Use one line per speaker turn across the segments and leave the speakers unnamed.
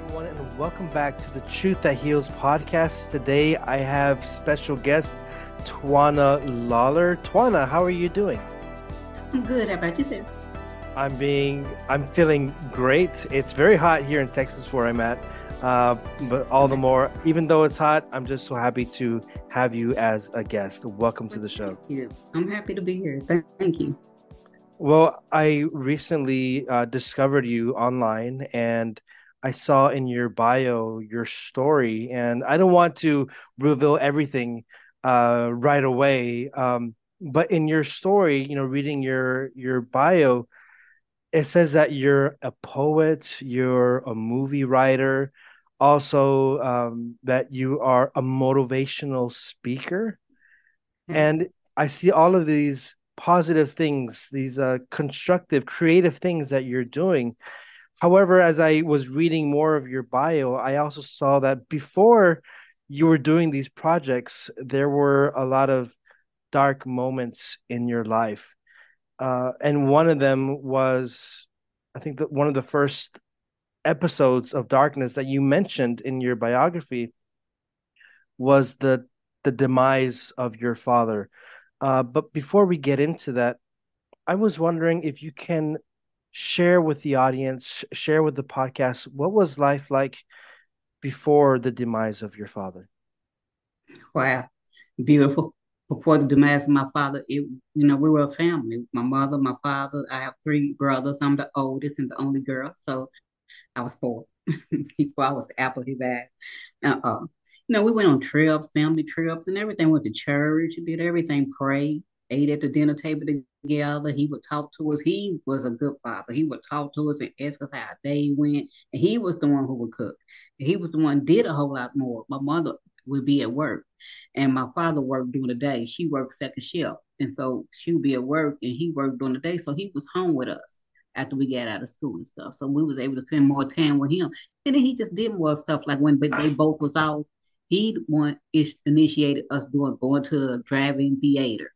everyone, and welcome back to the Truth That Heals podcast. Today, I have special guest Twana Lawler. Twana, how are you doing?
I'm good. How about yourself?
I'm being, I'm feeling great. It's very hot here in Texas where I'm at, uh, but all the more, even though it's hot, I'm just so happy to have you as a guest. Welcome to the show.
Thank you. I'm happy to be here. Thank you.
Well, I recently uh, discovered you online and I saw in your bio your story, and I don't want to reveal everything uh, right away. Um, but in your story, you know, reading your your bio, it says that you're a poet, you're a movie writer, also um, that you are a motivational speaker, mm-hmm. and I see all of these positive things, these uh, constructive, creative things that you're doing However, as I was reading more of your bio, I also saw that before you were doing these projects, there were a lot of dark moments in your life. Uh, and one of them was, I think, that one of the first episodes of darkness that you mentioned in your biography was the the demise of your father. Uh, but before we get into that, I was wondering if you can share with the audience, share with the podcast, what was life like before the demise of your father?
Wow, beautiful. Before the demise of my father, it you know we were a family. My mother, my father. I have three brothers. I'm the oldest and the only girl, so I was four. Four. I was the apple his eye. Uh, uh, you know, we went on trips, family trips, and everything. Went to church, did everything, prayed, ate at the dinner table together. He would talk to us. He was a good father. He would talk to us and ask us how our day went. And he was the one who would cook. He was the one did a whole lot more. My mother would be at work, and my father worked during the day. She worked second shift, and so she would be at work, and he worked during the day. So he was home with us after we got out of school and stuff. So we was able to spend more time with him. And then he just did more stuff like when they both was out. He one initiated us doing going to a driving theater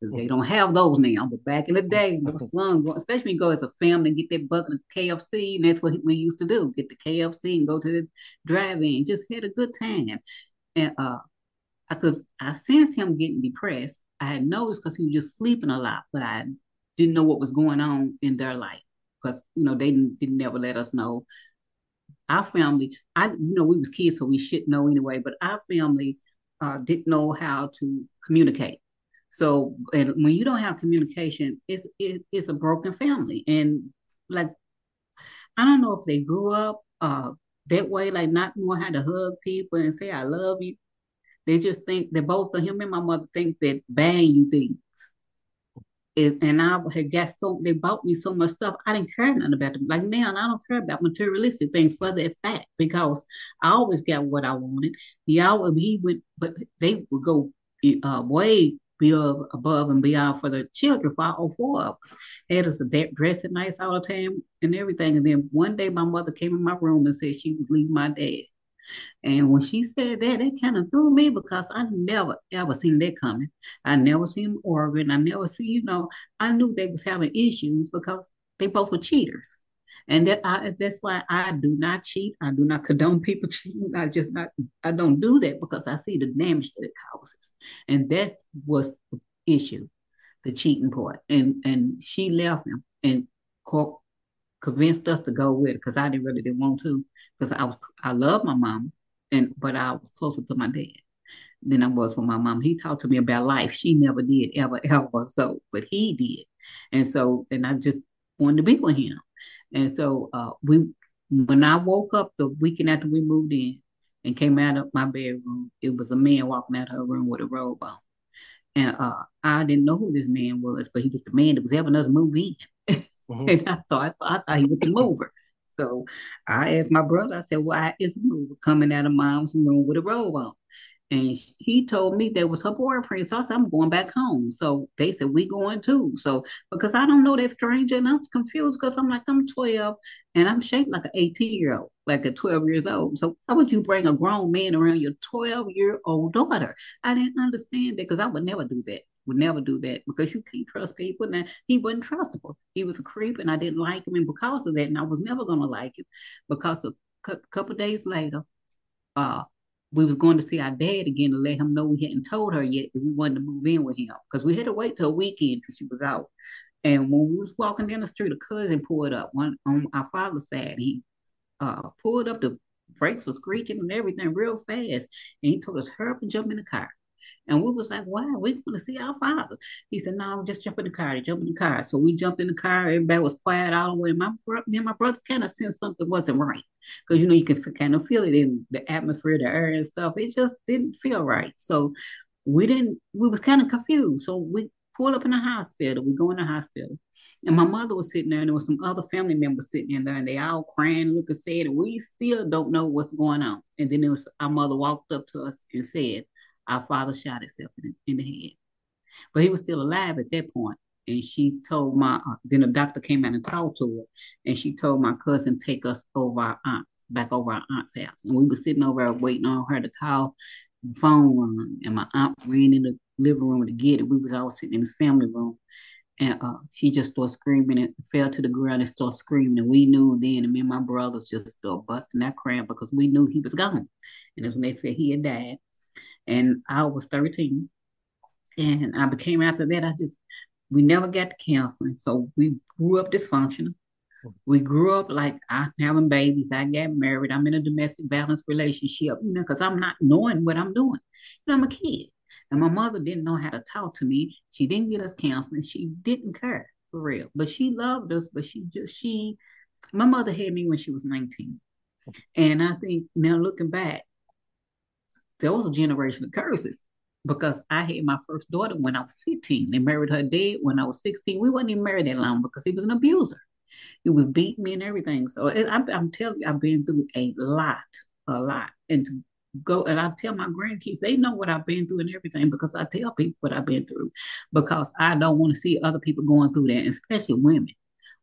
they don't have those now. But back in the day, it was fun, especially when you go as a family and get that bucket of KFC, and that's what we used to do: get the KFC and go to the drive-in, just had a good time. And uh, I could, I sensed him getting depressed. I had noticed because he was just sleeping a lot, but I didn't know what was going on in their life because you know they didn't, didn't never let us know. Our family, I you know we was kids, so we should know anyway. But our family uh, didn't know how to communicate so, and when you don't have communication, it's it, it's a broken family. And like, I don't know if they grew up uh that way, like not knowing how to hug people and say I love you. They just think that both of him and my mother think that bang you things. and I had got so they bought me so much stuff. I didn't care nothing about them. Like now, I don't care about materialistic things for that fact because I always got what I wanted. He always he would, but they would go uh, way be above and beyond for the children, for all four of us. Had us dressing nice all the time and everything. And then one day my mother came in my room and said she was leaving my dad. And when she said that, it kind of threw me because I never ever seen that coming. I never seen arguing. I never see, you know, I knew they was having issues because they both were cheaters. And that I that's why I do not cheat. I do not condone people cheating. I just not I don't do that because I see the damage that it causes. And that was the issue, the cheating part. And and she left him and co- convinced us to go with it because I didn't really didn't want to because I was I love my mom and but I was closer to my dad than I was with my mom. He talked to me about life. She never did ever ever so, but he did, and so and I just wanted to be with him. And so uh, we, when I woke up the weekend after we moved in and came out of my bedroom, it was a man walking out of her room with a robe on. And uh, I didn't know who this man was, but he was the man that was helping us move in. Mm-hmm. and I thought, I thought he was the mover. So I asked my brother, I said, why is the mover coming out of mom's room with a robe on? And he told me that was her boyfriend. So I said, I'm going back home. So they said, we going too. So because I don't know that stranger and I was confused because I'm like, I'm 12 and I'm shaped like an 18 year old, like a 12 years old. So why would you bring a grown man around your 12 year old daughter? I didn't understand that because I would never do that. Would never do that because you can't trust people. Now he wasn't trustable. He was a creep and I didn't like him. And because of that, and I was never gonna like him because a couple days later, uh, we was going to see our dad again to let him know we hadn't told her yet that we wanted to move in with him because we had to wait till a weekend because she was out. And when we was walking down the street, a cousin pulled up one on our father's side. He uh, pulled up, the brakes was screeching and everything real fast. And he told us, hurry up and jump in the car. And we was like, why? We want to see our father. He said, no, just jump in the car. Jump in the car. So we jumped in the car. Everybody was quiet all the way. My, me and my brother kind of sensed something wasn't right. Because, you know, you can kind of feel it in the atmosphere, the air and stuff. It just didn't feel right. So we didn't, we was kind of confused. So we pulled up in the hospital. We go in the hospital. And my mother was sitting there, and there was some other family members sitting in there, and they all crying, looking sad, and we still don't know what's going on. And then it was our mother walked up to us and said, our father shot himself in, in the head. But he was still alive at that point. And she told my, uh, then the doctor came out and talked to her. And she told my cousin, take us over our aunt, back over our aunt's house. And we were sitting over there waiting on her to call. The phone rung, and my aunt ran in the living room to get it. We was all sitting in this family room. And uh, she just started screaming and fell to the ground and started screaming. And we knew then, and me and my brothers just started busting that crying because we knew he was gone. And that's when they said he had died and I was 13. And I became after that, I just, we never got to counseling. So we grew up dysfunctional. We grew up like I'm having babies. I got married. I'm in a domestic violence relationship, you know, because I'm not knowing what I'm doing. I'm a kid. And my mother didn't know how to talk to me. She didn't get us counseling. She didn't care for real. But she loved us. But she just, she, my mother had me when she was 19. And I think now looking back, there was a generation of curses because I had my first daughter when I was 15 and married her dad when I was 16. We wasn't even married that long because he was an abuser. He was beating me and everything. So I'm, I'm telling you, I've been through a lot, a lot. And to go, and I tell my grandkids, they know what I've been through and everything because I tell people what I've been through because I don't want to see other people going through that, especially women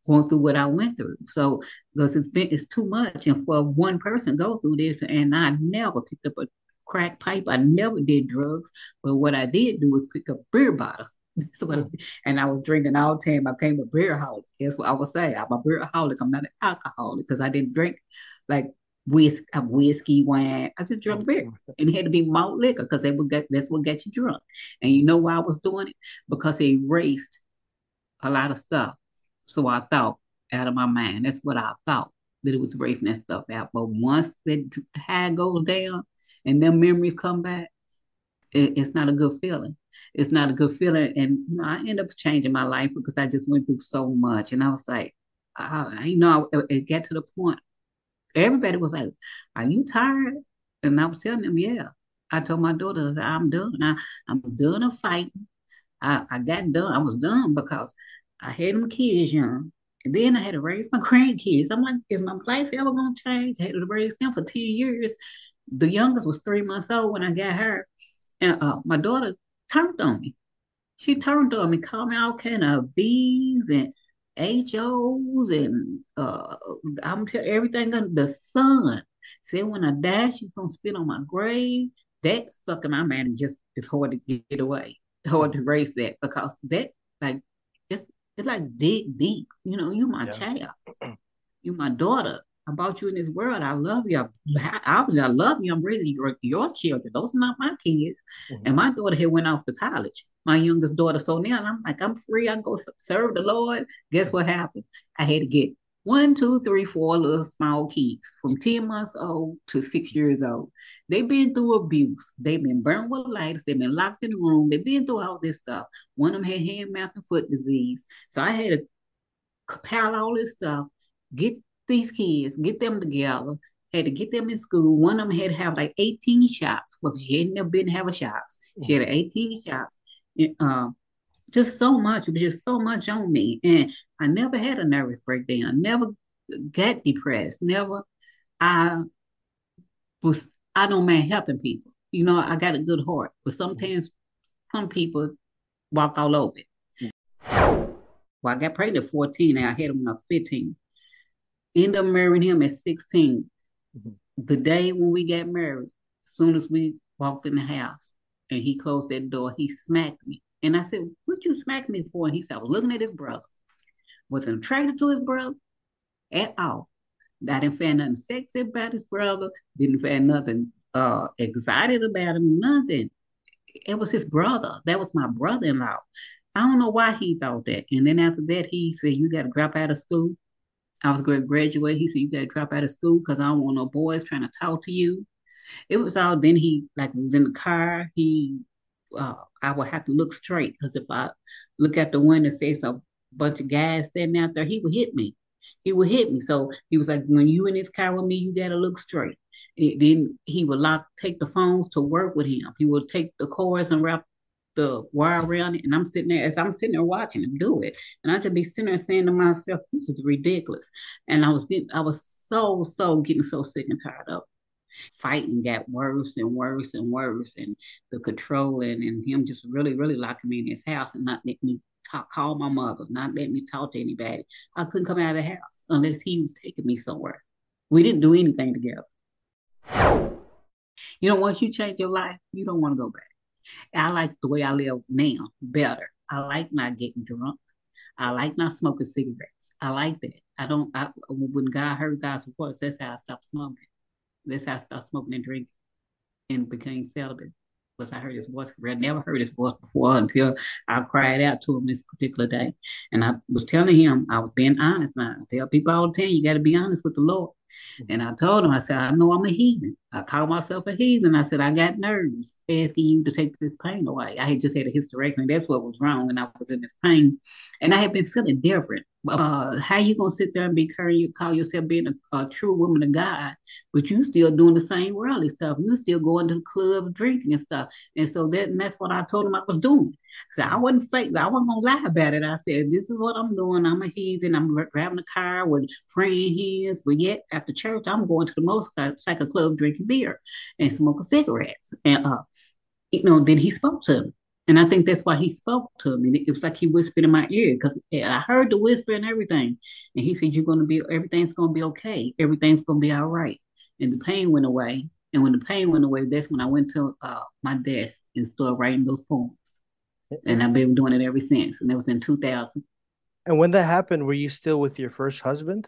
going through what I went through. So because it's been it's too much, and for one person go through this, and I never picked up a crack pipe. I never did drugs, but what I did do was pick up beer bottle. So and I was drinking all the time. I became a beer holic. That's what I would say. I'm a beer holic. I'm not an alcoholic because I didn't drink like whiskey, uh, whiskey, wine. I just drank beer, and it had to be malt liquor because they would get that's what got you drunk. And you know why I was doing it? Because it erased a lot of stuff. So I thought out of my mind. That's what I thought that it was erasing that stuff out. But once that high goes down, and them memories come back, it, it's not a good feeling. It's not a good feeling. And you know, I end up changing my life because I just went through so much. And I was like, I, you know, it, it got to the point. Everybody was like, "Are you tired?" And I was telling them, "Yeah." I told my daughter, "I'm done. I, I'm done of fighting. I, I got done. I was done because I had them kids young, and then I had to raise my grandkids. I'm like, is my life ever gonna change? I had to raise them for 10 years the youngest was three months old when I got her, and uh, my daughter turned on me. She turned on me, called me all kind of B's and HOs and uh, I'm telling everything under the sun. Said when I die, she's gonna spit on my grave. That stuck in my mind. It just it's hard to get away, hard to erase that because that like it's it's like dig deep. You know, you my yeah. child, you my daughter, I brought you in this world. I love you. I, obviously, I love you. I'm raising your, your children. Those are not my kids. Mm-hmm. And my daughter had went off to college. My youngest daughter. So now I'm like, I'm free. I go serve the Lord. Guess what happened? I had to get one, two, three, four little small kids from 10 months old to six years old. They've been through abuse. They've been burned with lights. They've been locked in the room. They've been through all this stuff. One of them had hand, mouth, and foot disease. So I had to compile all this stuff, get these kids, get them together, had to get them in school. One of them had to have like 18 shots because she had never been having shots. She had 18 shots. uh, just so much. It was just so much on me. And I never had a nervous breakdown, never got depressed, never. I was, I don't mind helping people. You know, I got a good heart, but sometimes some people walk all over it. Well, I got pregnant at 14 and I had them when I was 15 end up marrying him at 16. Mm-hmm. The day when we got married, as soon as we walked in the house and he closed that door, he smacked me. And I said, What you smack me for? And he said, I was looking at his brother. Wasn't attracted to his brother at all. I didn't find nothing sexy about his brother. Didn't find nothing uh, excited about him. Nothing. It was his brother. That was my brother-in-law. I don't know why he thought that. And then after that, he said, "You got to drop out of school." I was going to graduate. He said, "You got to drop out of school because I don't want no boys trying to talk to you." It was all. Then he like was in the car. He, uh, I would have to look straight because if I look at the window and see a bunch of guys standing out there, he would hit me he would hit me. So he was like, when you in this car with me, you gotta look straight. And then he would lock, take the phones to work with him. He would take the cords and wrap the wire around it. And I'm sitting there, as I'm sitting there watching him do it. And I just be sitting there saying to myself, this is ridiculous. And I was getting, I was so, so getting so sick and tired of fighting got worse and worse and worse and the controlling and him just really really locking me in his house and not letting me talk, call my mother, not let me talk to anybody. I couldn't come out of the house unless he was taking me somewhere. We didn't do anything together. You know, once you change your life, you don't want to go back. I like the way I live now better. I like not getting drunk. I like not smoking cigarettes. I like that. I don't. I, when God heard God's voice, that's how I stopped smoking. That's how I stopped smoking and drinking, and became celibate was I heard his voice. I never heard his voice before until I cried out to him this particular day. And I was telling him, I was being honest. Now, I tell people all the time, you got to be honest with the Lord. And I told him, I said, I know I'm a heathen. I call myself a heathen. I said, I got nerves asking you to take this pain away. I had just had a hysterectomy. That's what was wrong. And I was in this pain. And I had been feeling different uh, how you gonna sit there and be current? You call yourself being a, a, true woman of God, but you still doing the same worldly stuff. You still going to the club, drinking and stuff. And so that and that's what I told him I was doing. So I wasn't fake. I wasn't gonna lie about it. I said, "This is what I'm doing. I'm a heathen. I'm driving a car with praying hands, but yet after church, I'm going to the most cycle club drinking beer and smoking cigarettes." And uh, you know, then he spoke to me. And I think that's why he spoke to me. It was like he whispered in my ear because I heard the whisper and everything. And he said, You're to be, everything's to be okay. Everything's to be all right. And the pain went away. And when the pain went away, that's when I went to uh, my desk and started writing those poems. And I've been doing it ever since. And that was in 2000.
And when that happened, were you still with your first husband?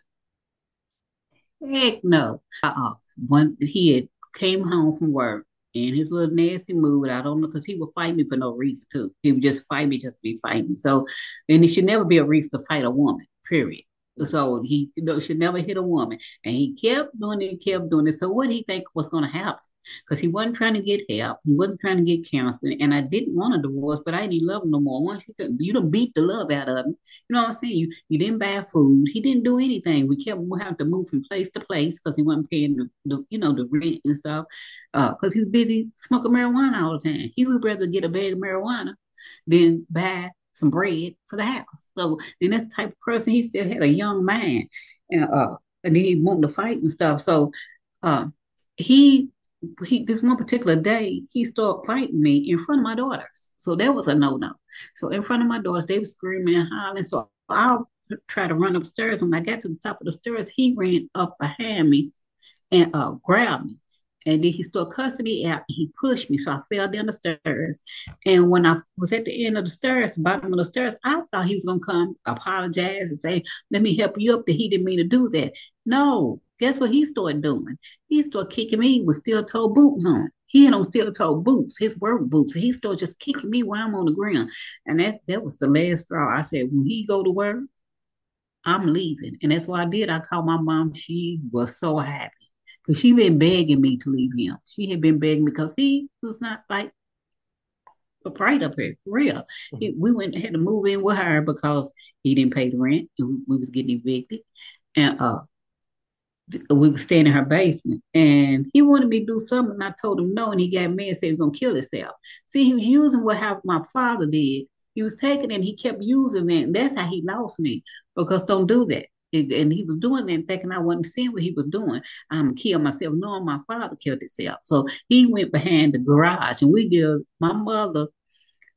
Heck no. Uh-uh. When he had came home from work in his little nasty mood. I don't know because he would fight me for no reason too. He would just fight me just to be fighting. So, and he should never be a reason to fight a woman. Period. So he you know, should never hit a woman, and he kept doing it, kept doing it. So what he think was going to happen? Because he wasn't trying to get help. He wasn't trying to get counseling. And I didn't want a divorce, but I didn't love him no more. Once you could, you don't beat the love out of him. You know what I'm saying? You you didn't buy food. He didn't do anything. We kept we having to move from place to place because he wasn't paying the, the, you know the rent and stuff. Uh, because he was busy smoking marijuana all the time. He would rather get a bag of marijuana than buy some bread for the house. So then this type of person, he still had a young man, and uh, and then he wanted to fight and stuff. So uh, he he this one particular day he started fighting me in front of my daughters. So that was a no no. So in front of my daughters, they were screaming and hollering. So I tried to run upstairs. When I got to the top of the stairs, he ran up behind me and uh, grabbed me. And then he started cussing me out. He pushed me, so I fell down the stairs. And when I was at the end of the stairs, bottom of the stairs, I thought he was gonna come apologize and say, "Let me help you up." That he didn't mean to do that. No, Guess what he started doing? He started kicking me with steel toe boots on. He had on steel toe boots, his work boots. And he started just kicking me while I'm on the ground. And that, that was the last straw. I said, when he go to work, I'm leaving. And that's what I did. I called my mom. She was so happy. Because she been begging me to leave him. She had been begging because he was not like right up here, for real. Mm-hmm. We went had to move in with her because he didn't pay the rent and we, we was getting evicted. And uh we were staying in her basement and he wanted me to do something and I told him no and he got mad and said he was gonna kill himself. See, he was using what how my father did. He was taking it and he kept using that. And that's how he lost me because don't do that. And he was doing that thinking I wasn't seeing what he was doing. I'm gonna kill myself. No, my father killed himself. So he went behind the garage and we did my mother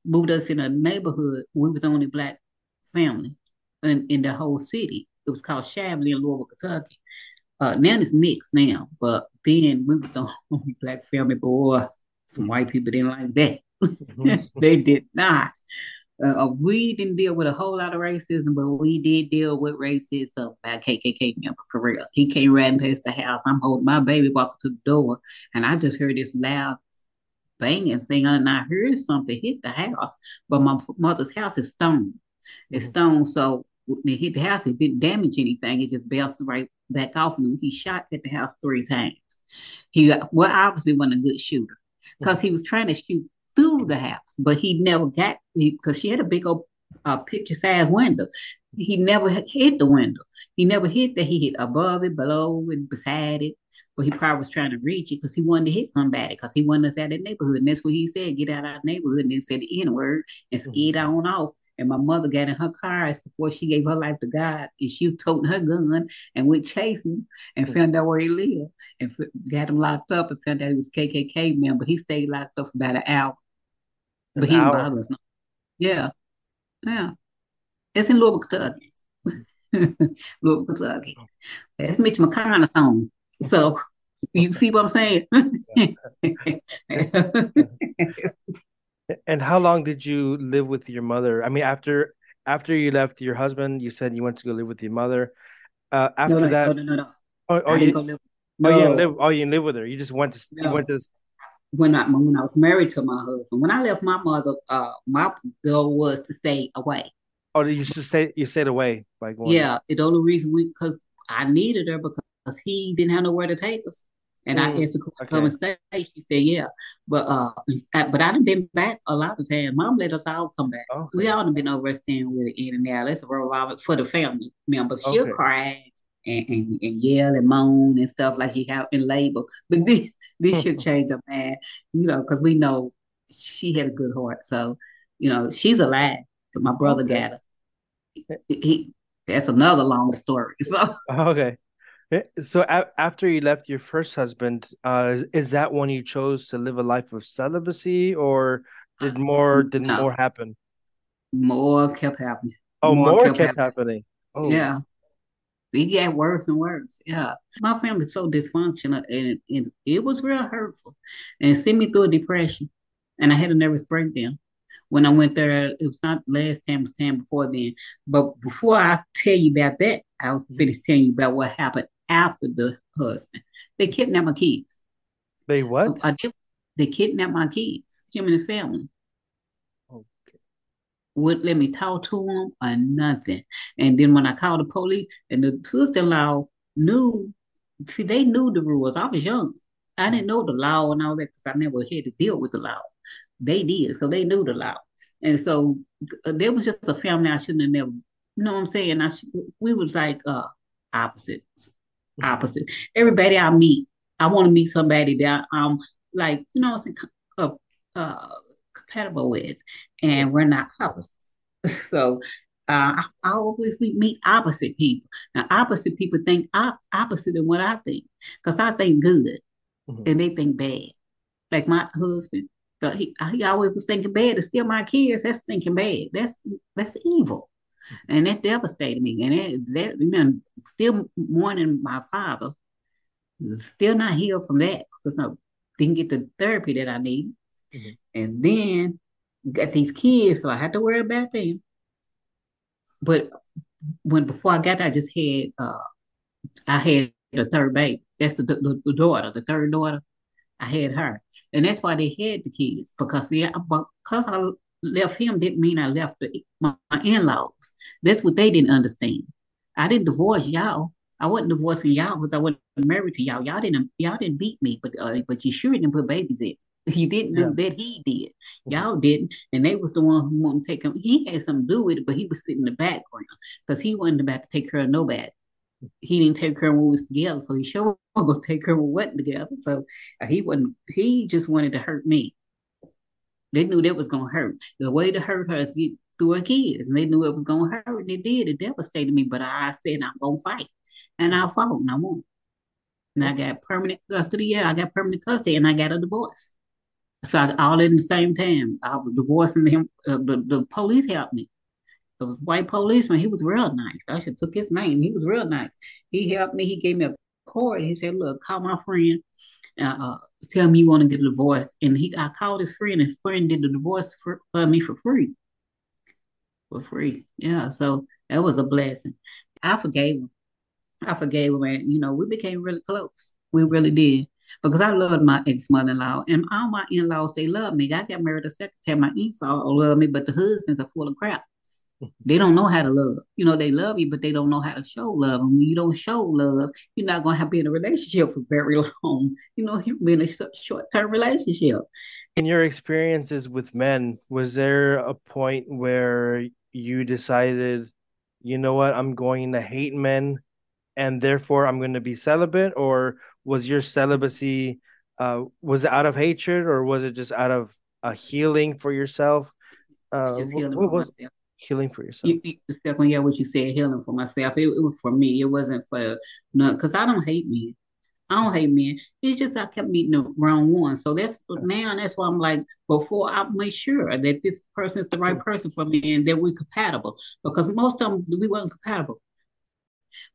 moved us in a neighborhood. We was the only black family in, in the whole city. It was called Shively in Louisville, Kentucky. Uh, now it's mixed now, but then we was the only black family boy. Some white people didn't like that. Mm-hmm. they did not. Uh, we didn't deal with a whole lot of racism, but we did deal with racism by KKK member for real. He came riding past the house. I'm holding my baby walking to the door, and I just heard this loud banging thing, and I heard something hit the house. But my mother's house is stone. It's mm-hmm. stone, so hit the house, it didn't damage anything. It just bounced right back off, and he shot at the house three times. He well, obviously wasn't a good shooter because he was trying to shoot through the house, but he never got because she had a big old uh, picture size window. He never hit the window. He never hit that. He hit above it, below it, beside it. But he probably was trying to reach it because he wanted to hit somebody because he wanted us out of the neighborhood. And that's what he said, get out of our neighborhood. And then said the N word and mm-hmm. skid on off. And my mother got in her car before she gave her life to God. And she was toting her gun and went chasing and mm-hmm. found out where he lived and got him locked up and found out he was KKK member. He stayed locked up for about an hour. An but he hour. didn't bother us. No. Yeah. Yeah. It's in Louisville, Kentucky. Louisville, Kentucky. It's Mitch McConnell's home. So you see what I'm saying?
and how long did you live with your mother? I mean, after after you left your husband, you said you went to go live with your mother. Uh, after
no, no,
that,
no, no, no,
Oh, oh, you, live, no. oh, you didn't live. Oh, you didn't live with her. You just went to. No. You went to.
When I when I was married to my husband, when I left my mother, uh, my goal was to stay away.
Oh, you should say you stayed away, like
yeah. The only reason we because I needed her because he didn't have nowhere to take us. And mm, I asked her to come and stay. She said, "Yeah," but uh, I, but I have been back a lot of times. Mom let us all come back. Okay. We all have been over staying with her in and out. Let's roll for the family members. She'll okay. cry and, and, and, yell and moan and stuff like she have in labor. But this this should change her man, you know, because we know she had a good heart. So you know, she's alive. My brother okay. got her. He, he that's another long story. So
okay. Eh, so a- after you left your first husband, uh, is, that when you chose to live a life of celibacy, or did more did no. more happen?
More kept happening.
Oh, more, more kept, kept happening. happening. Oh,
yeah. It got worse and worse. Yeah, my family's so dysfunctional, and it, it, it was real hurtful, and it sent me through a depression, and I had a nervous breakdown when I went there. It was not last time, it was time before then. But before I tell you about that, I'll finish telling you about what happened after the husband. They kidnapped my kids.
They what?
I did, they kidnapped my kids, him and his family. Okay. Wouldn't let me talk to him or nothing. And then when I called the police, and the sister-in-law knew, see, they knew the rules. I was young. I didn't know the law and all that because I never had to deal with the law. They did, so they knew the law. And so uh, there was just a family I shouldn't have never, you know what I'm saying? I sh- we was like uh opposites opposite. Everybody I meet, I want to meet somebody that I'm like, you know, uh, uh, compatible with, and we're not opposites. so uh, I, always we meet opposite people. Now, opposite people think op- opposite of what I think, because I think good, mm-hmm. and they think bad. Like my husband, but he he always was thinking bad. To steal my kids, that's thinking bad. That's that's evil and that devastated me. And it, that, you know, still mourning my father, still not healed from that because I didn't get the therapy that I need. Mm-hmm. And then got these kids, so I had to worry about them. But when before I got there, I just had uh, I had the third baby. That's the, the, the daughter, the third daughter. I had her, and that's why they had the kids because yeah, because I left him didn't mean I left the, my, my in-laws. That's what they didn't understand. I didn't divorce y'all. I wasn't divorcing y'all because I wasn't married to y'all. Y'all didn't y'all didn't beat me, but uh, but you sure didn't put babies in. You didn't know yeah. that he did. Y'all didn't, and they was the one who wanted to take him. He had something to do with it, but he was sitting in the background because he wasn't about to take care of nobody. He didn't take care of when we was together, so he sure wasn't gonna take care of when we wasn't together. So uh, he wasn't. He just wanted to hurt me. They knew that was gonna hurt. The way to hurt her is get through her kids, and they knew it was gonna hurt, and it did. It devastated me. But I said I'm gonna fight, and I fought, and I won. And I got permanent custody. Yeah, I got permanent custody, and I got a divorce. So I, all in the same time, I was divorcing him. Uh, the, the police helped me. The white policeman, he was real nice. I should took his name. He was real nice. He helped me. He gave me a cord. He said, "Look, call my friend uh, tell me you want to get a divorce. And he, I called his friend. His friend did the divorce for, for me for free. for free. Yeah, so that was a blessing. I forgave him. I forgave him, and you know, we became really close. We really did because I loved my ex mother in law and all my in laws. They love me. I got married a second time. My in laws all love me, but the husbands are full of crap. They don't know how to love. You know, they love you, but they don't know how to show love. And when you don't show love, you're not going to have be in a relationship for very long. You know, you be in a short term relationship.
In your experiences with men, was there a point where you decided, you know what, I'm going to hate men and therefore I'm going to be celibate? Or was your celibacy, uh, was it out of hatred or was it just out of a healing for yourself? Uh,
just healing
what,
for
was
myself.
Healing for yourself?
You, yeah, what you said, healing for myself. It, it was for me. It wasn't for no, because I don't hate men. I don't hate men. It's just I kept meeting the wrong one. So that's now that's why I'm like, before I make sure that this person is the right person for me and that we're compatible. Because most of them we weren't compatible.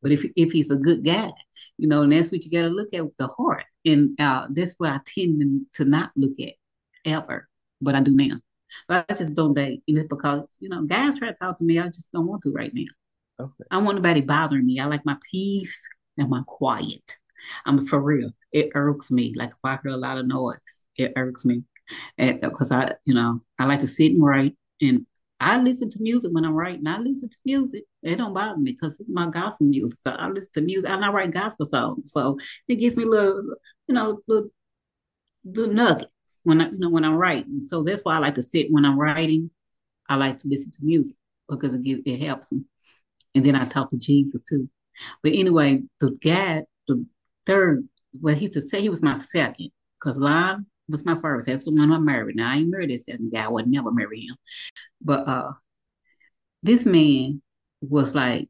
But if if he's a good guy, you know, and that's what you got to look at with the heart. And uh, that's what I tend to not look at ever, but I do now. But I just don't date. And it's because, you know, guys try to talk to me. I just don't want to right now. Okay. I don't want nobody bothering me. I like my peace and my quiet. I'm for real. It irks me. Like if I hear a lot of noise, it irks me. Because uh, I, you know, I like to sit and write. And I listen to music when I'm writing. I listen to music. It don't bother me because it's my gospel music. So I listen to music and I write gospel songs. So it gives me a little, you know, little, little nuggets when I, you know, when I'm writing. So that's why I like to sit when I'm writing. I like to listen to music because it gives, it helps me. And then I talk to Jesus too. But anyway, the guy, the third, well, he said he was my second because Lon was my first. That's the one I married. Now I ain't married this second guy. I would never marry him. But uh this man was like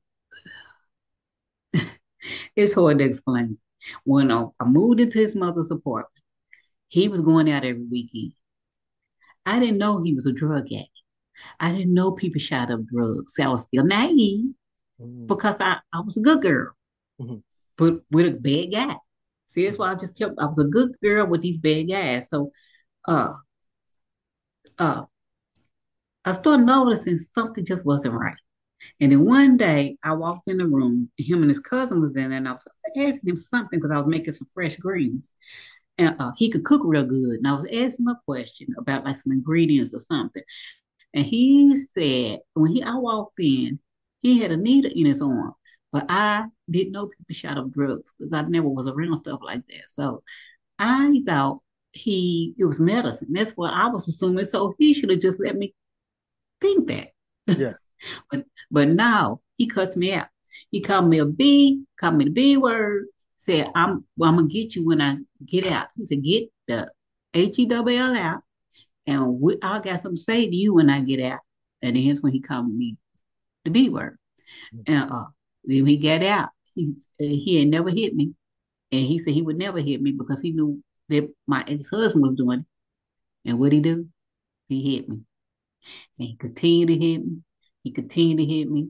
it's hard to explain. When uh, I moved into his mother's apartment, he was going out every weekend. I didn't know he was a drug addict. I didn't know people shot up drugs. I was still naive mm-hmm. because I, I was a good girl, mm-hmm. but with a bad guy. See, that's why I just kept, I was a good girl with these bad guys. So, uh, uh, I started noticing something just wasn't right. And then one day I walked in the room, him and his cousin was in there, and I was asking him something because I was making some fresh greens. And uh, he could cook real good. And I was asking him a question about like some ingredients or something. And he said, when he I walked in, he had a needle in his arm. But I didn't know people shot up drugs because I never was around stuff like that. So I thought he it was medicine. That's what I was assuming. So he should have just let me think that.
Yeah.
but but now he cuts me out. He called me a B, called me the B word, said, I'm well, I'm gonna get you when I get out. He said, get the H E W L out, and we, I got something to say to you when I get out. And then that's when he called me the B word. Mm-hmm. And uh, then he got out. He he had never hit me, and he said he would never hit me because he knew that my ex husband was doing it. And what he do? He hit me, and he continued to hit me. He continued to hit me.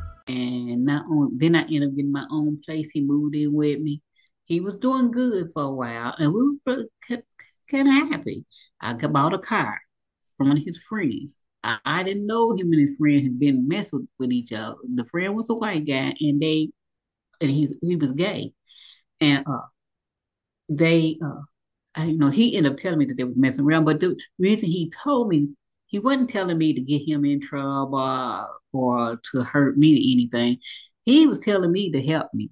and not on. Then I ended up getting my own place. He moved in with me. He was doing good for a while, and we were kind of happy. I bought a car from one of his friends. I, I, didn't know him and his friend had been messing with each other. The friend was a white guy, and they and he's he was gay, and uh, they uh, I, you know, he ended up telling me that they were messing around. But the reason he told me he wasn't telling me to get him in trouble or to hurt me or anything. He was telling me to help me.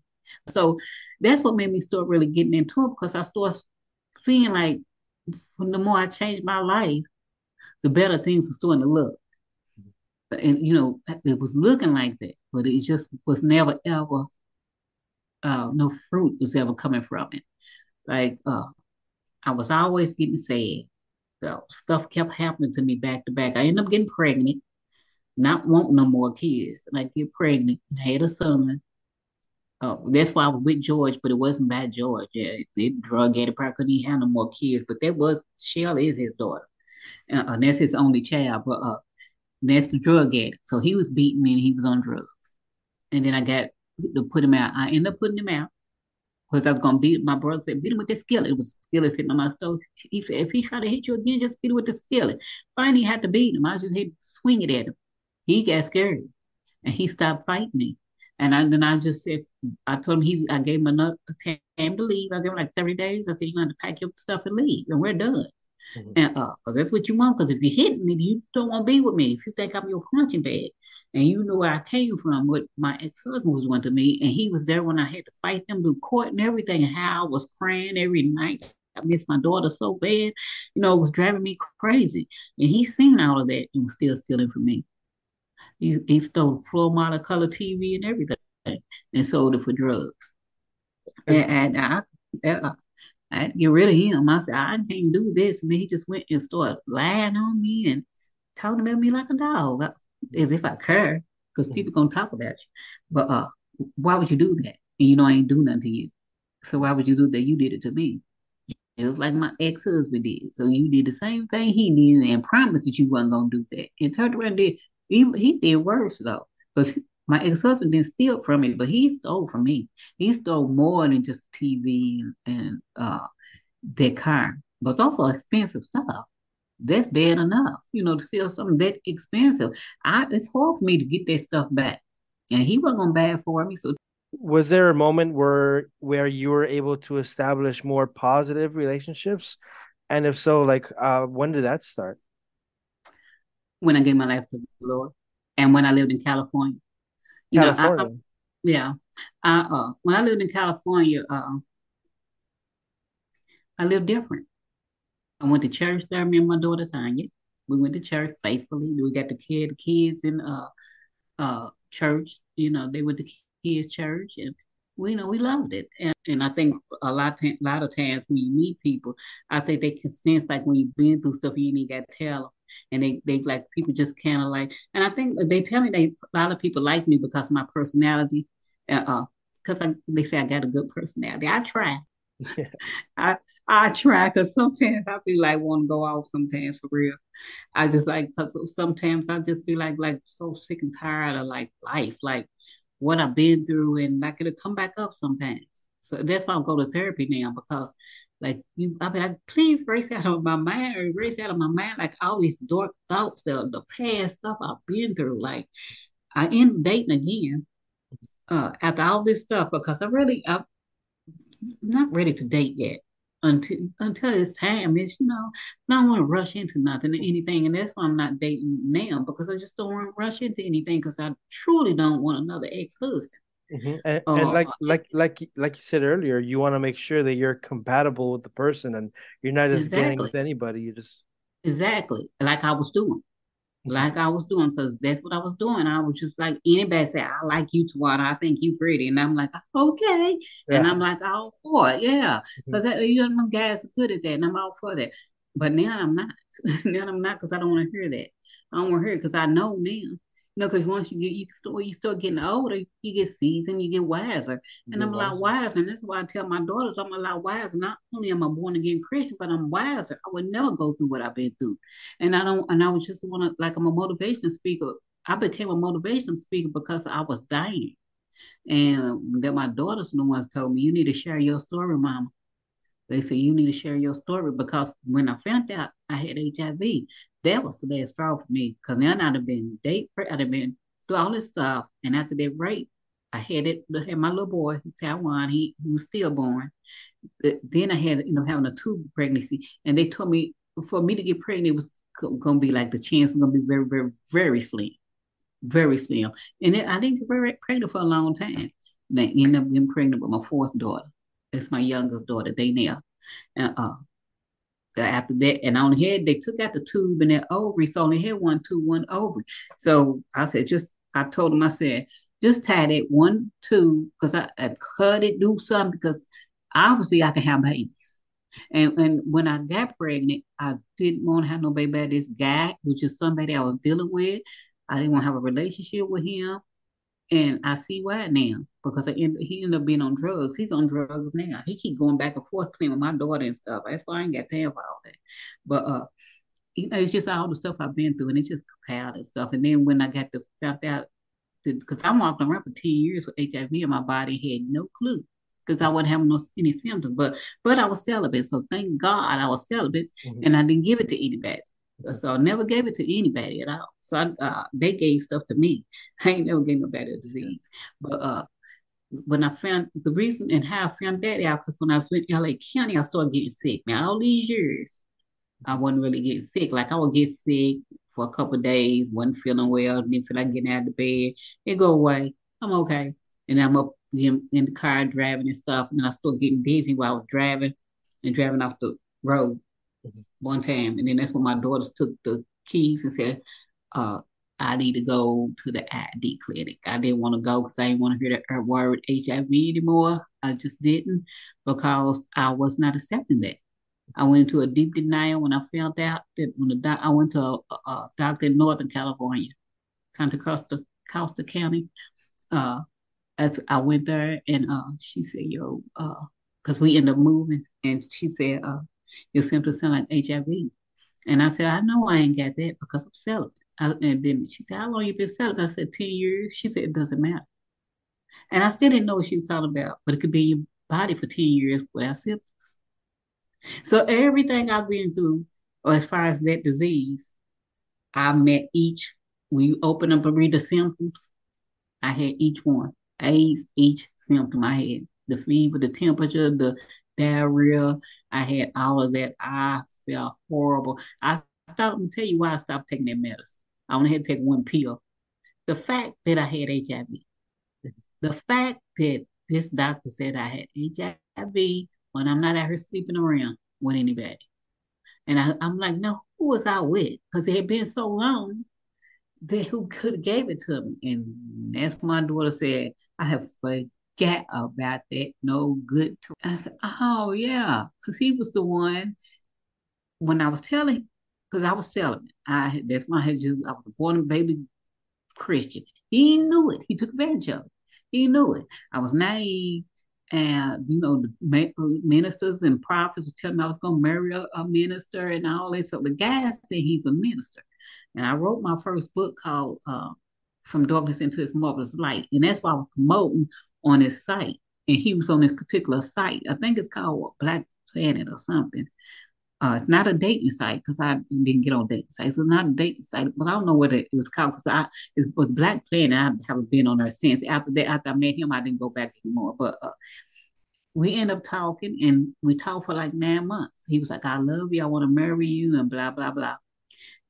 So that's what made me start really getting into it because I started seeing like the more I changed my life, the better things were starting to look. And you know, it was looking like that, but it just was never ever uh, no fruit was ever coming from it. Like uh, I was always getting sad stuff kept happening to me back to back. I ended up getting pregnant. not wanting no more kids. and I get pregnant, and had a son. Uh, that's why I was with George, but it wasn't by George. Yeah, the drug addict probably couldn't even have no more kids. But that was Shell is his daughter, uh, and that's his only child. But uh, that's the drug addict. So he was beating me and he was on drugs. And then I got to put him out. I ended up putting him out because I was gonna beat my brother said, beat him with the skillet. It was skillet sitting on my stove. He said, if he try to hit you again, just beat him with the skillet. Finally, had to beat him. I just hit swing it at him. He got scared and he stopped fighting me. And I, then I just said, I told him he, I gave him time to leave. I gave him like 30 days. I said, you got to pack your stuff and leave, and we're done. Mm-hmm. And uh, cause that's what you want. Cause if you hit me, you don't want to be with me. If you think I'm your punching bag, and you know where I came from, what my ex husband was doing to me, and he was there when I had to fight them through court and everything. And how I was crying every night. I missed my daughter so bad, you know, it was driving me crazy. And he seen all of that and was still stealing from me. He, he stole floor model color TV and everything and sold it for drugs. And, and I, I, I had to get rid of him. I said, I can't do this. And then he just went and started lying on me and talking about me like a dog, as if I care, because mm-hmm. people gonna talk about you. But uh, why would you do that? And you know I ain't do nothing to you. So why would you do that? You did it to me. It was like my ex-husband did. So you did the same thing he did and promised that you wasn't gonna do that. And turned around and did he, he did worse though. Because my ex-husband didn't steal from me, but he stole from me. He stole more than just TV and, and uh, their car, but it's also expensive stuff. That's bad enough, you know, to steal something that expensive. I it's hard for me to get that stuff back, and he wasn't gonna buy it for me. So,
was there a moment where where you were able to establish more positive relationships, and if so, like uh, when did that start?
When I gave my life to the Lord, and when I lived in California. You California. know, I, yeah. I, uh, when I lived in California, uh, I lived different. I went to church there, me and my daughter Tanya. We went to church faithfully. We got the kid, kids in uh uh church. You know, they went to kids' church and we you know we loved it. And, and I think a lot a lot of times when you meet people, I think they can sense like when you've been through stuff, you ain't got to tell them and they they like people just kind of like and i think they tell me they a lot of people like me because of my personality uh because uh, they say i got a good personality. I try. Yeah. i i try because sometimes i feel like want to go off sometimes for real. I just like because sometimes i just be like like so sick and tired of like life. Like what i've been through and like it'll come back up sometimes so that's why I'm going to therapy now because like you, I mean, like, please erase out of my mind, or erase out of my mind, like all these dark thoughts, the the past stuff I've been through. Like I end dating again uh, after all this stuff because I really, I'm not ready to date yet until until it's time. It's you know, I don't want to rush into nothing or anything, and that's why I'm not dating now because I just don't want to rush into anything because I truly don't want another ex husband.
Mm-hmm. And, and, like uh, like like like you said earlier, you want to make sure that you're compatible with the person, and you're not just exactly. getting with anybody. You just
exactly like I was doing. Like I was doing, because that's what I was doing. I was just like anybody say, "I like you, Twana. I think you pretty," and I'm like, "Okay," yeah. and I'm like, "All for it, yeah," because mm-hmm. you know, guys are good at that, and I'm all for that. But now I'm not. now I'm not because I don't want to hear that. I don't want to hear it because I know now know, because once you get you start you start getting older, you get seasoned, you get wiser. And I'm a lot wiser. And that's why I tell my daughters I'm a lot wiser. Not only am I born again Christian, but I'm wiser. I would never go through what I've been through. And I don't and I was just wanna like I'm a motivation speaker. I became a motivation speaker because I was dying. And that my daughters the ones told me, you need to share your story, mama. They said, you need to share your story because when I found out I had HIV, that was the last straw for me. Because then I'd have been date, I'd have been through all this stuff. And after that rape, I had it, had my little boy, Taiwan, he, he was stillborn. Then I had, you know, having a tube pregnancy. And they told me for me to get pregnant, it was going to be like the chance was going to be very, very, very slim. Very slim. And then I didn't get pregnant for a long time. And I ended up getting pregnant with my fourth daughter. It's my youngest daughter, Danielle. And uh, after that, and on the head, they took out the tube and that ovary, so only had one tube, one ovary. So I said, just I told him, I said, just tie that one tube because I, I cut it, do something because obviously I can have babies. And and when I got pregnant, I didn't want to have no baby by this guy, which is somebody I was dealing with. I didn't want to have a relationship with him. And I see why now because I end, he ended up being on drugs. He's on drugs now. He keep going back and forth playing with my daughter and stuff. That's why I ain't got time for all that. But uh, you know, it's just all the stuff I've been through, and it's just compiled and stuff. And then when I got to found out, because I'm walking around for ten years with HIV and my body, had no clue because I wasn't having no any symptoms. But but I was celibate, so thank God I was celibate, mm-hmm. and I didn't give it to anybody. So I never gave it to anybody at all. So I, uh, they gave stuff to me. I ain't never gave nobody a disease. But uh, when I found the reason and how I found that out, because when I was in LA County, I started getting sick. Now all these years, I wasn't really getting sick. Like I would get sick for a couple days, wasn't feeling well, didn't feel like getting out of bed. It go away. I'm okay. And I'm up in, in the car driving and stuff. And then I started getting dizzy while I was driving and driving off the road. One time. And then that's when my daughters took the keys and said, uh, I need to go to the ID clinic. I didn't want to go because I didn't want to hear the word HIV anymore. I just didn't because I was not accepting that. I went into a deep denial when I found out that when the doc- I went to a, a, doctor in Northern California, Contra Costa, Costa County. Uh, I went there and uh, she said, "Yo," because uh, we ended up moving, and she said, uh, "Your symptoms sound like HIV." And I said, "I know I ain't got that because I'm celibate." I, and then she said, "How long you been celibate?" I said, 10 years." She said, "It doesn't matter." And I still didn't know what she was talking about, but it could be in your body for 10 years without symptoms. So everything I've been through, or as far as that disease, I met each. When you open up and read the symptoms, I had each one. AIDS, each symptom I had the fever, the temperature, the diarrhea. I had all of that. I felt horrible. I stopped and tell you why I stopped taking that medicine. I only had to take one pill. The fact that I had HIV, the fact that this doctor said I had HIV when I'm not out here sleeping around with anybody. And I, am like, no, who was I with? Because it had been so long that who could have gave it to me. And that's my daughter said, I have forget about that. No good. To I said, oh yeah, because he was the one when I was telling, because I was selling it. I that's why I had just I was born a baby Christian. He knew it. He took advantage of it. He knew it. I was naive and you know the ministers and prophets were telling me I was going to marry a, a, minister and all that. So the guy said he's a minister, and I wrote my first book called uh, "From Darkness into His Marvelous Light," and that's why I was promoting on his site. And he was on this particular site. I think it's called Black Planet or something. Uh, it's not a dating site because I didn't get on dating sites. It's not a dating site, but I don't know what it was called because I it was Black Planet. I haven't been on there since. After that, after I met him, I didn't go back anymore. But uh, we end up talking, and we talked for like nine months. He was like, "I love you. I want to marry you," and blah blah blah.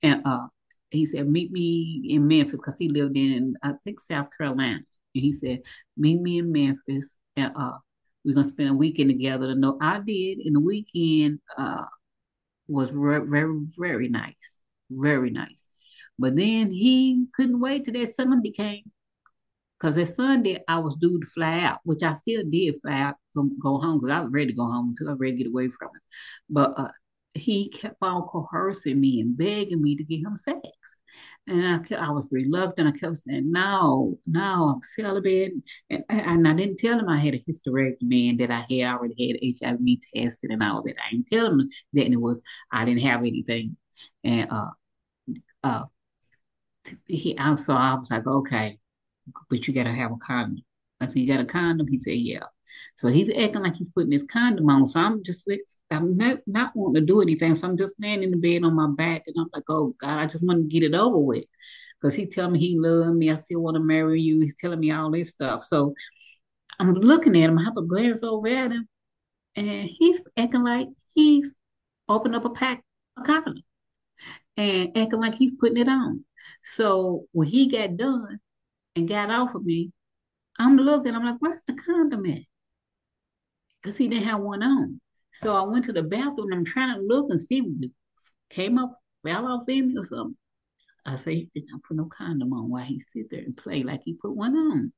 And uh, he said, "Meet me in Memphis," because he lived in I think South Carolina. And he said, "Meet me in Memphis, and uh, we're gonna spend a weekend together." And no, I did. And the weekend, uh was very, very, very nice, very nice. But then he couldn't wait till that Sunday came. Because that Sunday, I was due to fly out, which I still did fly out, go, go home, because I was ready to go home, too. I was ready to get away from it. But uh, he kept on coercing me and begging me to give him sex. And I, I was reluctant. I kept saying, no, no, I'm celibate. And, and I didn't tell him I had a hysterectomy and that I had already had HIV tested and all that. I didn't tell him that it was, I didn't have anything. And uh, uh, he, so I was like, okay, but you got to have a condom. I said, you got a condom? He said, yeah. So he's acting like he's putting his condom on. So I'm just, like I'm not, not wanting to do anything. So I'm just laying in the bed on my back. And I'm like, oh God, I just want to get it over with. Because he tell me he love me. I still want to marry you. He's telling me all this stuff. So I'm looking at him. I have a glance over at him. And he's acting like he's opened up a pack of condoms and acting like he's putting it on. So when he got done and got off of me, I'm looking, I'm like, where's the condom at? Because he didn't have one on. So I went to the bathroom. and I'm trying to look and see it came up, fell off in me or something. I say he did not put no condom on while he sit there and play like he put one on.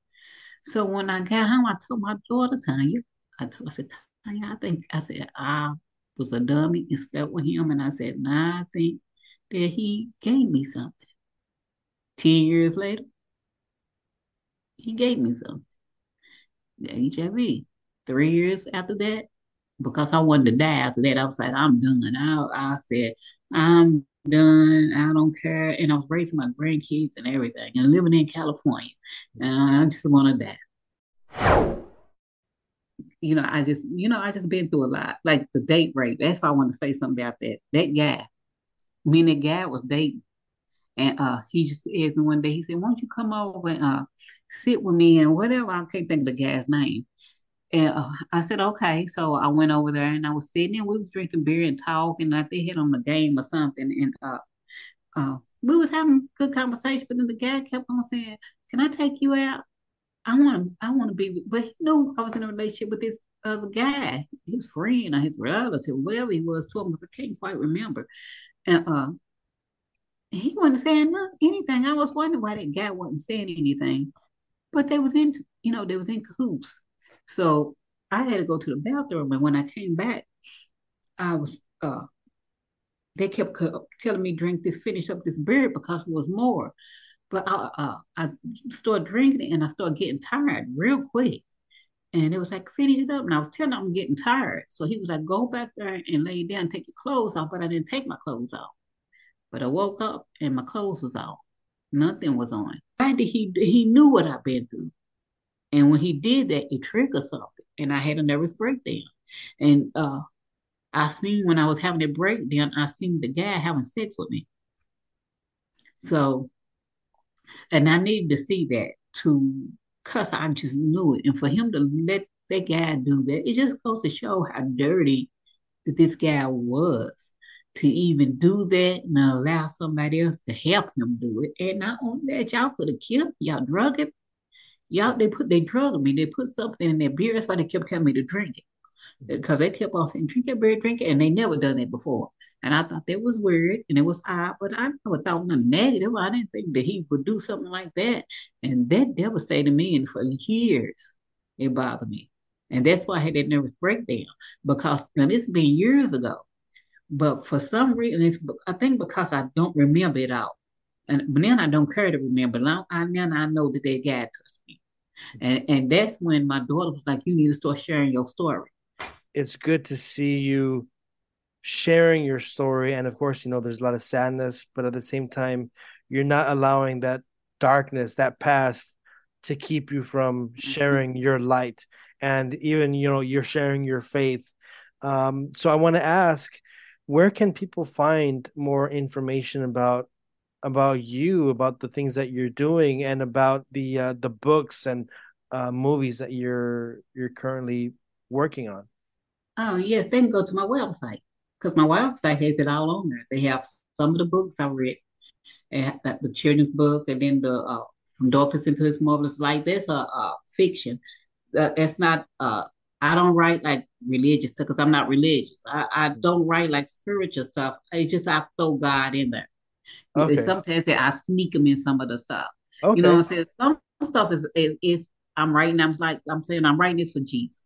So when I got home, I told my daughter Tanya, I told I said, Tanya, I think I said I was a dummy and slept with him, and I said, nah, I think that he gave me something. 10 years later, he gave me some HIV. Three years after that, because I wanted to die after that, I was like, I'm done. I, I said, I'm done. I don't care. And I was raising my grandkids and everything and living in California. And I just want to die. You know, I just, you know, I just been through a lot. Like the date rape. That's why I want to say something about that. That guy, me and that guy was dating. And uh, he just asked me one day, he said, Why don't you come over and uh, sit with me and whatever? I can't think of the guy's name. And uh, I said, okay. So I went over there and I was sitting and we was drinking beer and talking. Like they hit on the game or something. And uh, uh, we was having good conversation. But then the guy kept on saying, can I take you out? I want to, I want to be with, but he knew I was in a relationship with this other guy, his friend or his relative, whatever he was to him, I can't quite remember. And uh, he wasn't saying anything. I was wondering why that guy wasn't saying anything. But they was in, you know, they was in cahoots. So I had to go to the bathroom, and when I came back, I was uh, they kept telling me drink this, finish up this beer because it was more. But I uh, I started drinking it, and I started getting tired real quick. And it was like, finish it up. And I was telling him I'm getting tired. So he was like, go back there and lay down, take your clothes off. But I didn't take my clothes off. But I woke up and my clothes was off. Nothing was on. Why did he he knew what I've been through. And when he did that, it triggered something. And I had a nervous breakdown. And uh, I seen when I was having a breakdown, I seen the guy having sex with me. So, and I needed to see that to, cause I just knew it. And for him to let that guy do that, it just goes to show how dirty that this guy was to even do that and allow somebody else to help him do it. And not only that, y'all could have killed y'all drug him, y'all they put they drugged me. They put something in their beer. That's why they kept telling me to drink it. Because they kept on saying, drink your beer, drink it, and they never done it before. And I thought that was weird and it was odd, but I never thought nothing negative. I didn't think that he would do something like that. And that devastated me and for years it bothered me. And that's why I had that nervous breakdown. Because now this has been years ago. But for some reason, it's I think because I don't remember it all. And but then I don't care to remember. Now I now I know that that guy touched me. And and that's when my daughter was like, You need to start sharing your story.
It's good to see you sharing your story. And of course, you know, there's a lot of sadness, but at the same time, you're not allowing that darkness, that past to keep you from mm-hmm. sharing your light. And even, you know, you're sharing your faith. Um, so I want to ask, where can people find more information about about you, about the things that you're doing, and about the uh, the books and uh, movies that you're you're currently working on?
Oh yes, they can go to my website because my website has it all on there. They have some of the books I read, and the children's book, and then the uh, from Darkness into His Marvelous Light. That's a, a fiction. Uh, that's not. Uh, I don't write like religious stuff because I'm not religious. I, I don't write like spiritual stuff. It's just I throw God in there. Okay. Sometimes I sneak them in some of the stuff. Okay. You know what I'm saying? Some stuff is, is, is I'm writing. I'm like I'm saying I'm writing this for Jesus.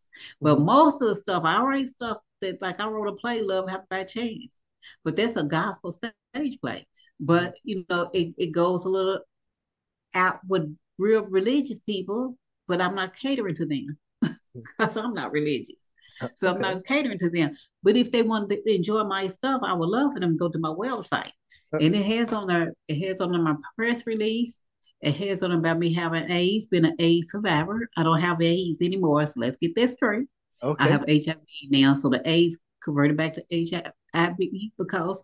But mm-hmm. most of the stuff I write stuff that like I wrote a play, Love Have by Chance. But that's a gospel stage play. But mm-hmm. you know, it, it goes a little out with real religious people, but I'm not catering to them mm. because I'm not religious. Uh, so okay. I'm not catering to them. But if they want to enjoy my stuff, I would love for them to go to my website. And it has on there, it has on my press release. It has on about me having AIDS, been an AIDS survivor. I don't have AIDS anymore, so let's get that straight. Okay. I have HIV now, so the AIDS converted back to HIV because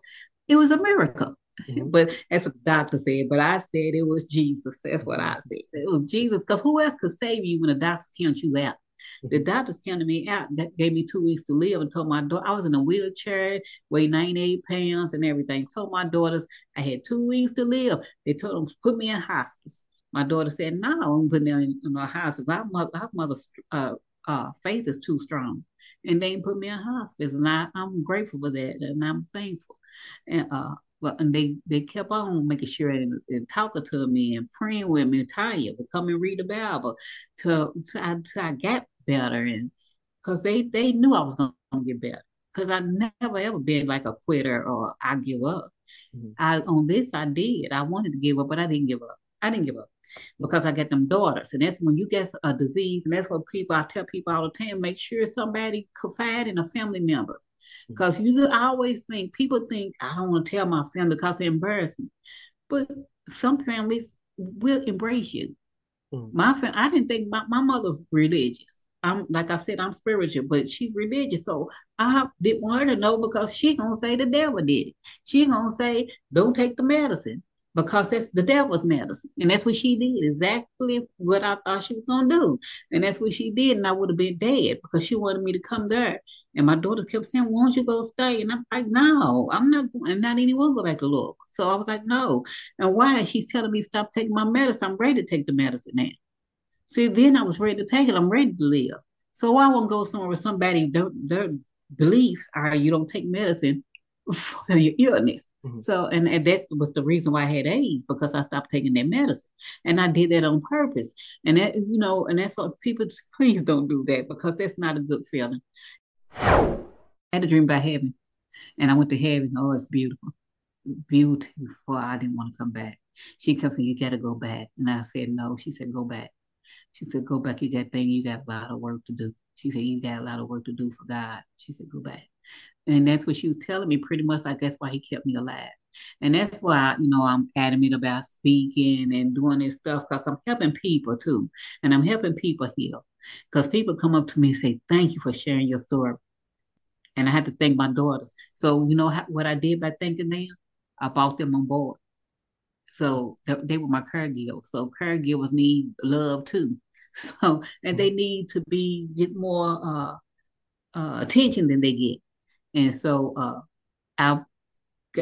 it was a miracle. Mm-hmm. But that's what the doctor said. But I said it was Jesus. That's what I said. It was Jesus. Because who else could save you when the doctors count you out? The doctors counted me out, that gave me two weeks to live, and told my daughter I was in a wheelchair, weighed 98 pounds and everything. Told my daughters I had two weeks to live. They told them put me in hospice. My daughter said, "No, I'm putting them in, in a hospice. Our mother, our mother's uh, uh, faith is too strong." And they put me in hospice, and I, I'm grateful for that, and I'm thankful. And uh, well, and they they kept on making sure and, and, talking to me and praying with me, Tanya, to come and read the Bible, to I, I got better and because they they knew I was gonna, get better because I never ever been like a quitter or I give up. Mm-hmm. I on this I did. I wanted to give up, but I didn't give up. I didn't give up because I got them daughters. And that's when you get a disease, and that's what people I tell people all the time, make sure somebody confide in a family member. Because you always think people think I don't want to tell my family because they're embarrassing. But some families will embrace you. Mm. My I didn't think my, my mother's religious. I'm like I said, I'm spiritual, but she's religious. So I didn't want her to know because she gonna say the devil did it. She gonna say, don't take the medicine because that's the devil's medicine. And that's what she did, exactly what I thought she was to do. And that's what she did. And I would have been dead because she wanted me to come there. And my daughter kept saying, Why don't you go stay? And I'm like, No, I'm not going, and not anyone go back to look. So I was like, No. And why? She's telling me stop taking my medicine. I'm ready to take the medicine now. See, then I was ready to take it. I'm ready to live. So I won't go somewhere where somebody, their, their beliefs are you don't take medicine for your illness. Mm-hmm. So, and, and that was the reason why I had AIDS because I stopped taking that medicine, and I did that on purpose. And that, you know, and that's what people just, please don't do that because that's not a good feeling. I had a dream about heaven, and I went to heaven. Oh, it's beautiful, beautiful. I didn't want to come back. She kept saying, "You got to go back," and I said, "No." She said, "Go back." She said, "Go back. You got thing. You got a lot of work to do." She said, "You got a lot of work to do for God." She said, "Go back." And that's what she was telling me pretty much. I guess why he kept me alive. And that's why, you know, I'm adamant about speaking and doing this stuff because I'm helping people too. And I'm helping people heal. Because people come up to me and say, Thank you for sharing your story. And I had to thank my daughters. So, you know how, what I did by thanking them? I brought them on board. So they, they were my caregivers. So caregivers need love too. So, and they need to be, get more uh, uh, attention than they get. And so uh, I,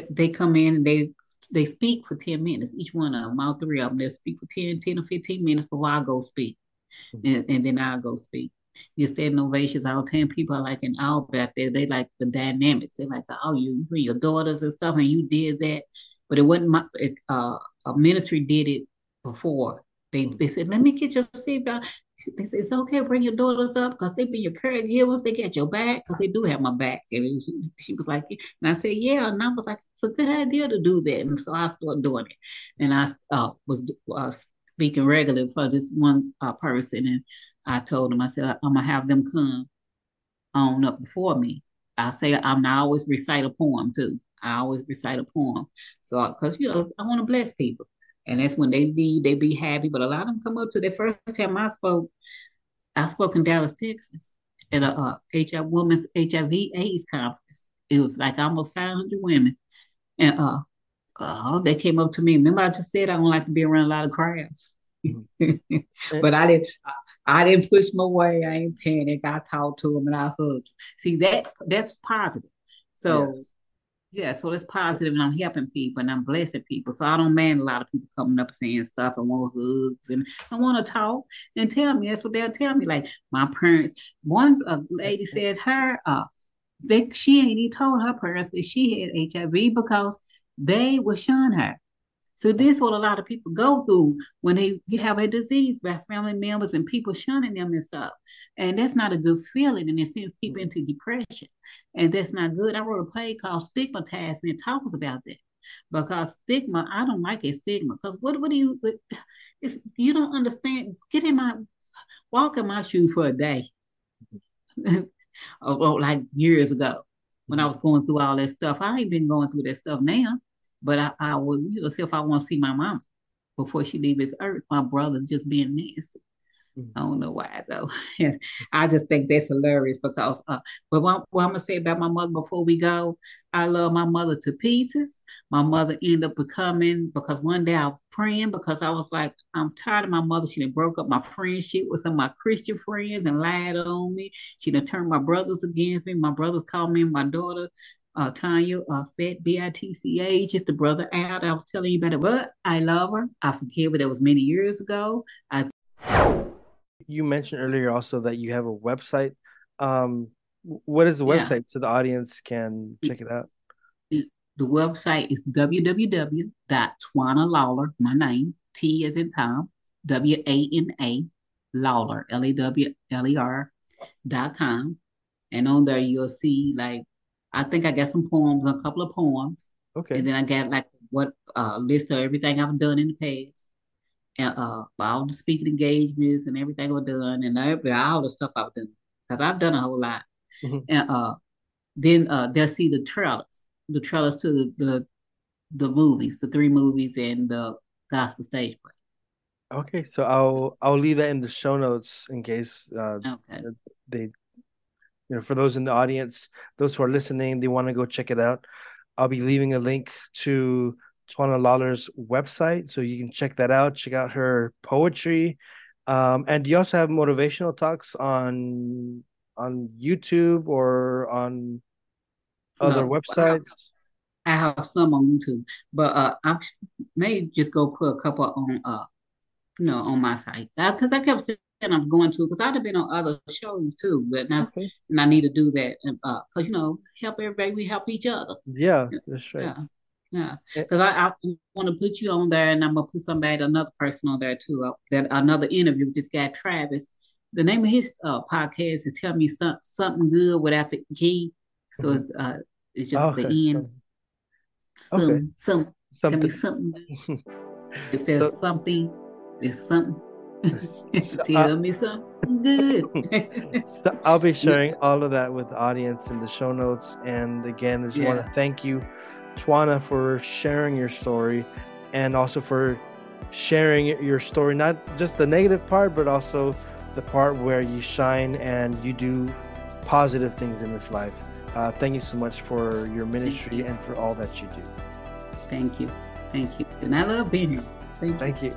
they come in and they they speak for 10 minutes. Each one of them, all three of them, they speak for 10, 10 or 15 minutes before I go speak. Mm-hmm. And, and, then I'll go speak. You stand ovations. I'll tell people are like in all back there, they like the dynamics. They like, oh, you, you your daughters and stuff, and you did that. But it wasn't my, it, uh, a ministry did it before. They, they said, let me get your seatbelt they said, it's okay, bring your daughters up because they be your caregivers. They get your back because they do have my back. And she, she, was like, and I said, yeah. And I was like, it's a good idea to do that. And so I started doing it. And I uh, was uh, speaking regularly for this one uh, person. And I told him, I said, I'm going to have them come on up before me. I say, I'm I always recite a poem too. I always recite a poem. So, because, you know, I want to bless people. And that's when they be they be happy. But a lot of them come up to the first time I spoke, I spoke in Dallas, Texas, at a uh, HIV women's HIV AIDS conference. It was like almost 500 women, and uh, uh, they came up to me. Remember, I just said I don't like to be around a lot of crowds. But I didn't. I, I, didn't push my way. I ain't panic. I talked to them and I hugged. See that that's positive. So yes. Yeah, so it's positive and I'm helping people and I'm blessing people. So I don't mind a lot of people coming up saying stuff and want hugs and I want to talk and tell me. That's what they'll tell me. Like my parents, one uh, lady said her, uh, they, she ain't even told her parents that she had HIV because they were shun her. So this is what a lot of people go through when they have a disease by family members and people shunning them and stuff. And that's not a good feeling and it sends people into depression. And that's not good. I wrote a play called Stigmatized and it talks about that. Because stigma, I don't like a stigma. Because what what do you it's you don't understand, get in my walk in my shoes for a day. Mm-hmm. or, oh, oh, like years ago when I mm-hmm. was going through all that stuff. I ain't been going through that stuff now. But I, I would, you know, see if I want to see my mom before she leave this earth, my brother just being nasty. Mm-hmm. I don't know why though. I just think that's hilarious because. Uh, but what, what, I'm gonna say about my mother before we go, I love my mother to pieces. My mother ended up becoming because one day I was praying because I was like, I'm tired of my mother. She done broke up my friendship with some of my Christian friends and lied on me. She done turned my brothers against me. My brothers called me and my daughter uh, Tanya uh, Fat B-I-T-C-H is the brother out. I was telling you about it, but I love her. I forget, but that was many years ago. I.
You mentioned earlier also that you have a website. Um, what is the website yeah. so the audience can check it out?
The, website is www.twana my name, T as in Tom, W A N A, Lawler, L A W L E R dot com. And on there you'll see like I think I got some poems, a couple of poems.
Okay.
And then I got like what uh list of everything I've done in the past. and uh, all the speaking engagements and everything was done, and every, all the stuff I've done because I've done a whole lot. Mm-hmm. And uh, then uh, they'll see the trailers, the trailers to the, the the movies, the three movies and the gospel stage play.
Okay, so I'll I'll leave that in the show notes in case uh, okay. they, you know, for those in the audience, those who are listening, they want to go check it out. I'll be leaving a link to Twana Lawler's website, so you can check that out. Check out her poetry, um, and you also have motivational talks on on YouTube or on other no, websites.
I have some on YouTube, but uh, I may just go put a couple on uh, you know, on my site because uh, I kept I'm going to because I'd have been on other shows too, but now okay. and I need to do that because uh, you know, help everybody, we help each other.
Yeah, that's right.
Yeah. Yeah, because I, I want to put you on there, and I'm gonna put somebody, another person on there too. Uh, that another interview with this guy Travis. The name of his uh, podcast is "Tell Me Some, Something Good" without the G, so mm-hmm. it's, uh, it's just okay. the end. Some, okay. some, something. Tell me something. Is there so, something? Is something. So Tell me something good.
so I'll be sharing all of that with the audience in the show notes. And again, I just yeah. want to thank you Twana, for sharing your story and also for sharing your story, not just the negative part, but also the part where you shine and you do positive things in this life. Uh, thank you so much for your ministry you. and for all that you do.
Thank you. Thank you. And I love being here. Thank you.
Thank you.